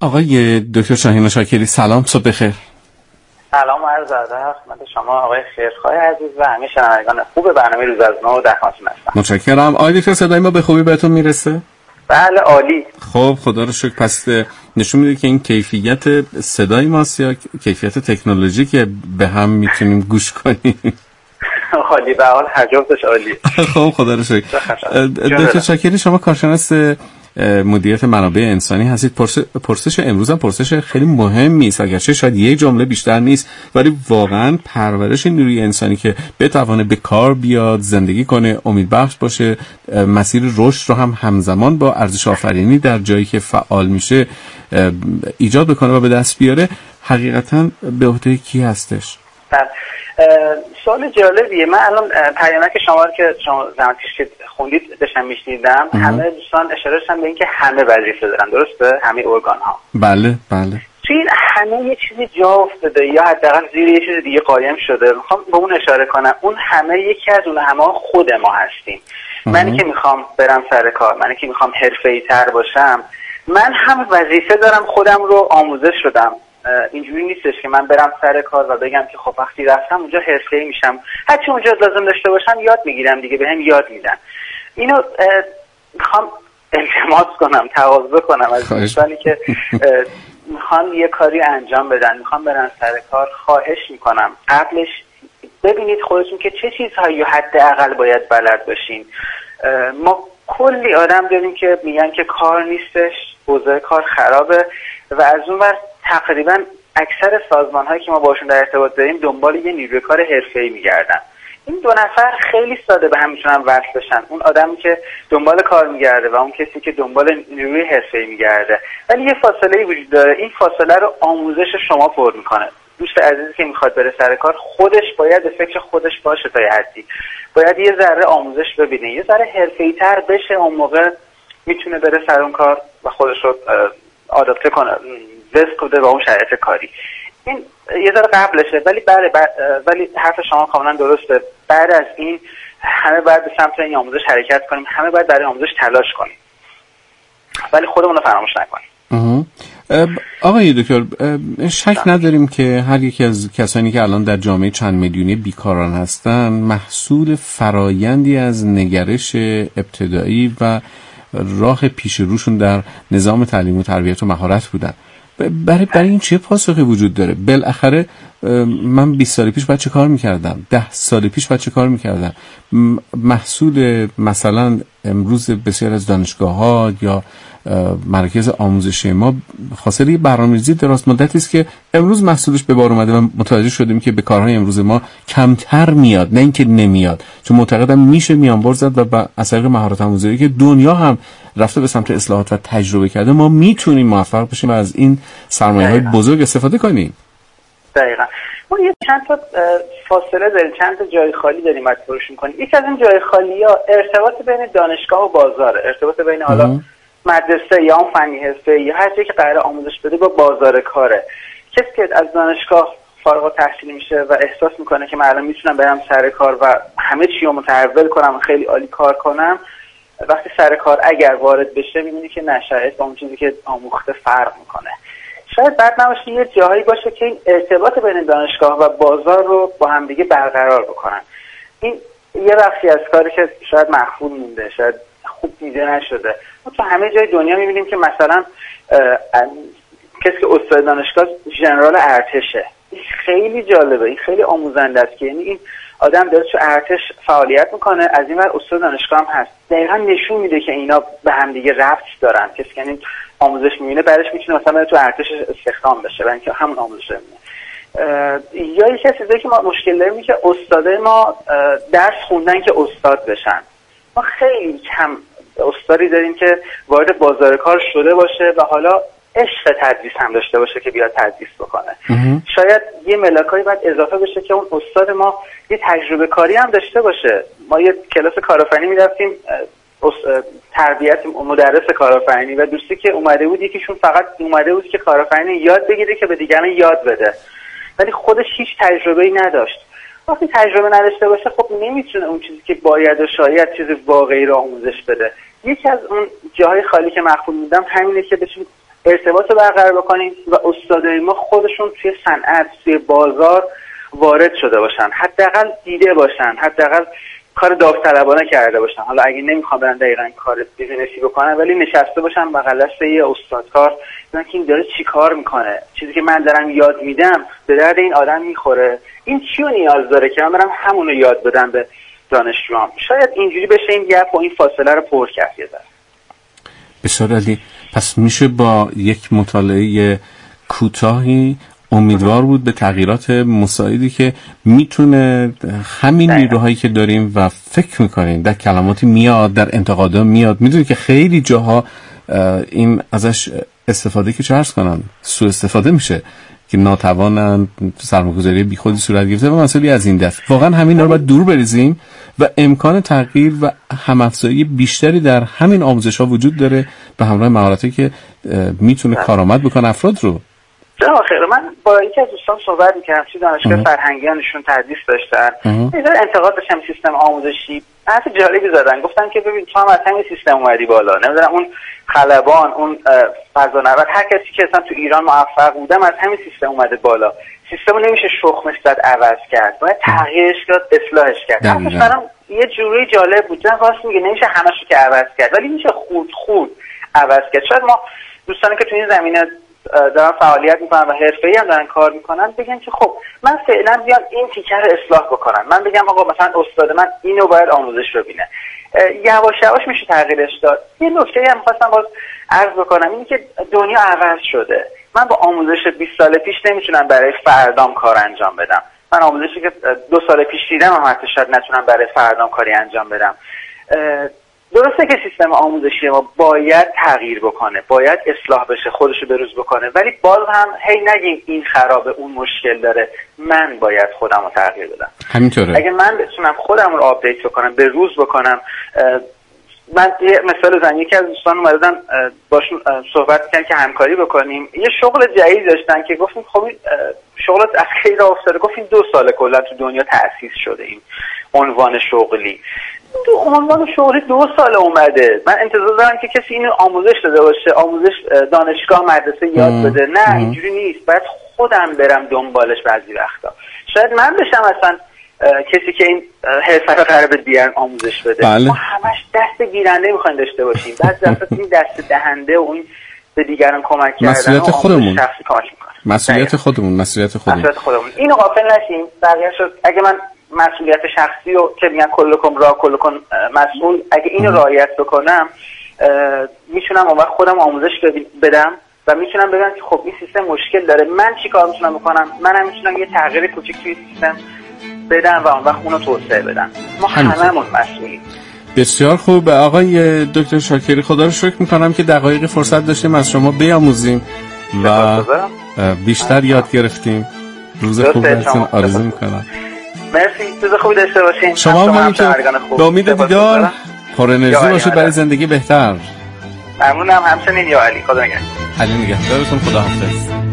آقای دکتر شاهین شاکری سلام صبح بخیر. سلام عرض ادب. خدمت شما آقای خیرخواه عزیز و همه شنوندگان خوب برنامه روز از نو در هستم. متشکرم. آقای دکتر صدای ما به خوبی بهتون می‌رسه؟ بله عالی. خب خدا رو شکر. پس نشون میده که این کیفیت صدای ماست یا کیفیت تکنولوژی که به هم می‌تونیم گوش کنیم؟ عالی به حال جفتش عالی. خب خدا رو شکر. دکتر شاکری شما کارشناس مدیریت منابع انسانی هستید. پرسش امروز هم پرسش خیلی مهمی است اگرچه شاید یک جمله بیشتر نیست ولی واقعا پرورش نیروی انسانی که بتوانه به کار بیاد زندگی کنه امیدبخش باشه مسیر رشد رو هم همزمان با ارزش آفرینی در جایی که فعال میشه ایجاد بکنه و به دست بیاره حقیقتا به عهده کی هستش؟ بله. سوال جالبیه. من الان پیامک شما رو که شما زحمت کشید خوندید داشتم میشنیدم. همه دوستان اشاره داشتن به اینکه همه وظیفه دارن. درسته؟ همه ارگان ها بله بله. توی این همه یه چیزی جا افتاده یا حداقل زیر یه چیز دیگه قایم شده. می‌خوام به اون اشاره کنم. اون همه یکی از اون همه خود ما هستیم. منی که می‌خوام برم سر کار منی که می‌خوام حرفه‌ای تر باشم من هم وظیفه دارم خودم رو آموزش شدم اینجوری نیستش که من برم سر کار و بگم که خب وقتی رفتم اونجا ای میشم. هرچی اونجا لازم داشته باشم یاد می‌گیرم دیگه بهم یاد میدن. اینو می‌خوام التماس کنم تقاضا کنم از دوستانی که می‌خوان یه کاری انجام بدن می‌خوام برن سر کار خواهش می‌کنم. قبلش ببینید خودتون که چه چیزهایی حداقل باید بلد باشین. ما کلی آدم داریم که میگن که کار نیستش اوضاع کار خرابه و از اون ور تقریبا اکثر سازمان هایی که ما باشون در ارتباط داریم دنبال یه نیروی کار حرفه‌ای میگردن. این دو نفر خیلی ساده به هم می‌تونن وصل بشن. اون آدمی که دنبال کار میگرده و اون کسی که دنبال نیروی حرفه‌ای میگرده. ولی یه فاصله وجود داره. این فاصله رو آموزش شما پر می‌کنه. دوست عزیزی که می‌خواد بره سر کار خودش باید به فکر خودش باشه تا حدی. باید یه ذره آموزش ببینه. یه ذره حرفه‌ای تر بشه اون موقع می‌تونه بره سر اون کار و خودش رو آداپته کنه. وست کنه با اون شرایط کاری. این یه ذره قبلشه ولی بله ولی حرف شما کاملا درسته. بعد از این همه باید به سمت این آموزش حرکت کنیم همه باید برای آموزش تلاش کنیم. ولی خودمون رو فراموش نکنیم. آقای دکتر شک نداریم که هر یکی از کسانی که الان در جامعه چند میلیونی بیکاران هستن محصول فرایندی از نگرش ابتدایی و راه پیش روشون در نظام تعلیم و تربیت و مهارت بودن. برای برای این چه پاسخی وجود داره؟ بالاخره من 20 سال پیش باید چه کار می‌کردم؟ ده سال پیش باید چه کار می‌کردم؟ محصول مثلا امروز بسیار از دانشگاه ها یا مرکز آموزش ما خاصه برنامه‌ریزی دراز مدتی است که امروز محصولش به بار اومده و متوجه شدیم که به کارهای امروز ما کمتر میاد نه اینکه نمیاد. چون معتقدم میشه میانبر زد و با اثر مهارت آموزی که دنیا هم رفته به سمت اصلاحات و تجربه کرده ما می‌تونیم موفق بشیم و از این سرمایه های بزرگ استفاده کنیم. دقیقا. ما یه چند تا فاصله داریم چند تا جای خالی داریم باید پرش می‌کنیم یکی از این جای خالی ها ارتباط بین دانشگاه و بازار ارتباط بین حالا مدرسه یا اون فنی حرفه یا هر که قرار آموزش بده با بازار کاره. کسی که از دانشگاه فارغ تحصیل میشه و احساس می‌کنه که من الان می‌تونم برم سر کار و همه چی رو متحول کنم و خیلی عالی کار کنم وقتی سر کار اگر وارد بشه می‌بینی که نشایط با اون چیزی که آموخته فرق می‌کنه. شاید بعد نباشه یه جاهایی باشه که این ارتباط بین دانشگاه و بازار رو با همدیگه برقرار بکنن. این یه بخشی از کاری که شاید مخفول مونده شاید خوب دیده نشده. ما تو همه جای دنیا می‌بینیم که مثلا کسی که استاد دانشگاه ژنرال ارتشه. این خیلی جالبه. این خیلی آموزنده است که یعنی این آدم داره تو ارتش فعالیت می‌کنه. از این ور استاد دانشگاه هم هست. دقیقا نشون میده که اینا به هم دیگه ربط دارن. کسی که یعنی آموزش می‌بینه بعدش می‌تونه مثلا تو ارتش استخدام بشه و اینکه همون آموزش می‌بینه. یا یکی از که ما مشکل داریم که استاده ما درس خوندن که استاد بشن. ما خیلی کم استادی داریم که وارد بازار کار شده باشه و حالا عشق تدریس هم داشته باشه که بیاد تدریس بکنه. شاید یه ملاکایی باید اضافه بشه که اون استاد ما یه تجربه کاری هم داشته باشه. ما یه کلاس کارآفرینی می‌رفتیم تربیت مدرس کارآفرینی و دوستی که اومده بود یکیشون فقط اومده بود که کارآفرینی یاد بگیره که به دیگران یاد بده. ولی خودش هیچ تجربه ای نداشت. وقتی تجربه نداشته باشه خب نمی‌تونه اون چیزی که باید و شاید چیز واقعی رو آموزش بده. یکی از اون جاهای خالی که مخفول میدم همینه که بتونید ارتباط برقرار بکنیم و استادای ما خودشون توی صنعت توی بازار وارد شده باشن. حداقل دیده باشن حداقل کار داوطلبانه کرده باشن. حالا اگه نمی‌خوام برن دقیقا کار بیزینسی بکنن ولی نشسته باشن بغل دست یه استادکار ببینن که این داره چی کار می‌کنه؟ چیزی که من دارم یاد میدم به درد این آدم می‌خوره. این چی نیاز داره که من برم همونو یاد بدم به دانشجوام شاید اینجوری بشه این گپ و این فاصله رو پر کرد یه بسیار علی پس میشه با یک مطالعه کوتاهی امیدوار بود به تغییرات مساعدی که می‌تونه همین نیروهایی که داریم و فکر می‌کنیم در کلماتی میاد در انتقادا میاد. می‌دونی که خیلی جاها این ازش استفاده که چه کنن سو استفاده میشه که ناتوانن سرمایه‌گذاری بیخودی صورت گرفته و مسئله از این دست واقعا همین رو باید دور بریزیم. و امکان تغییر و همافزایی بیشتری در همین آموزش ها وجود داره به همراه مهارتی که می‌تونه بله. کارآمد بکنه. افراد رو؟ جناب خیر من با یکی از دوستان صحبت می‌کردم توی دانشگاه فرهنگیانشون تدریس داشتن یه انتقاد داشتم سیستم آموزشی. حرف جالبی زدن. گفتن که ببین تو هم از همین سیستم اومدی بالا. نمی‌دونم اون خلبان اون فضانورد هر کسی که اصلا تو ایران موفق بودم از همین سیستم اومده بالا. سیستم رو نمیشه شخمش زد عوض کرد. باید تغییرش کرد اصلاحش کرد. حرفش برام یه جوری جالب بود. چون راست میگه نمیشه همش که عوض کرد ولی میشه خود خود عوض کرد. شاید ما دوستانی که تو این زمینه دارن فعالیت می‌کنن و حرفه‌ای هم دارن کار می‌کنن بگن که خب من فعلا بیام این تیکه رو اصلاح بکنم. من بگم آقا مثلا استاد من اینو باید آموزش ببینه. یواش یواش میشه تغییرش داد. یه نکته هم خواستم باز عرض بکنم اینی که دنیا عوض شده. من با آموزش 20 سال پیش نمی‌تونم برای فردام کار انجام بدم. من آموزشی که دو سال پیش دیدم هم حتی شاید نتونم برای فردام کاری انجام بدم. درسته که سیستم آموزشی ما باید تغییر بکنه باید اصلاح بشه خودشو بروز بکنه ولی باز هم هی نگیم این خرابه اون مشکل داره. من باید خودم رو تغییر بدم. همینطوره. اگه من بتونم خودم رو update بکنم به روز بکنم من یه مثال زن یکی از دوستان اومدن باشون صحبت کردن که همکاری بکنیم. یه شغل جدید داشتن که گفتیم خب شغلت از خیلی را افتاده. گفتیم دو سال کلا تو دنیا تأسیس شده این عنوان شغلی. تو عنوان شغلی دو سال اومده. من انتظار دارم که کسی اینو آموزش داده باشه. آموزش دانشگاه مدرسه یاد بده. نه اینجوری نیست. باید خودم برم دنبالش بعضی وقتا. شاید من بشم اصلا کسی که این حرفه رو قرار به آموزش بده. بله. ما همش دست گیرنده می‌خوایم داشته باشیم. بعد دست این دست دهنده و این به دیگران کمک کردن مسئولیت خودمون. مسئولیت خودمون مسئولیت خودمون. مسئولیت خودمون. اینو غافل نشیم. بقیه شد. اگه من مسئولیت شخصی رو که میگن کلکم را کلکم مسئول اگه اینو رعایت بکنم می‌تونم اون وقت خودم آموزش بدم و می‌تونم بگم که خب این سیستم مشکل داره. من چی کار می‌تونم بکنم؟ منم می‌تونم یه تغییر کوچیک توی سیستم بدم و اون وقت اونو توسعه بدم ما هممون مسئولیم بسیار خوب. آقای دکتر شاکری خدا رو شکر می‌کنم که دقایق فرصت داشتیم از شما بیاموزیم و بیشتر یاد گرفتیم. روز خوب براتون آرزو می‌کنم. مرسی. روز خوبی داشته باشین. شما هم که به امید دیدار. پر انرژی باشید برای زندگی بهتر. ممنونم. همچنین یا علی. خدا نگهدار. علی نگهدارتون. خدا حافظ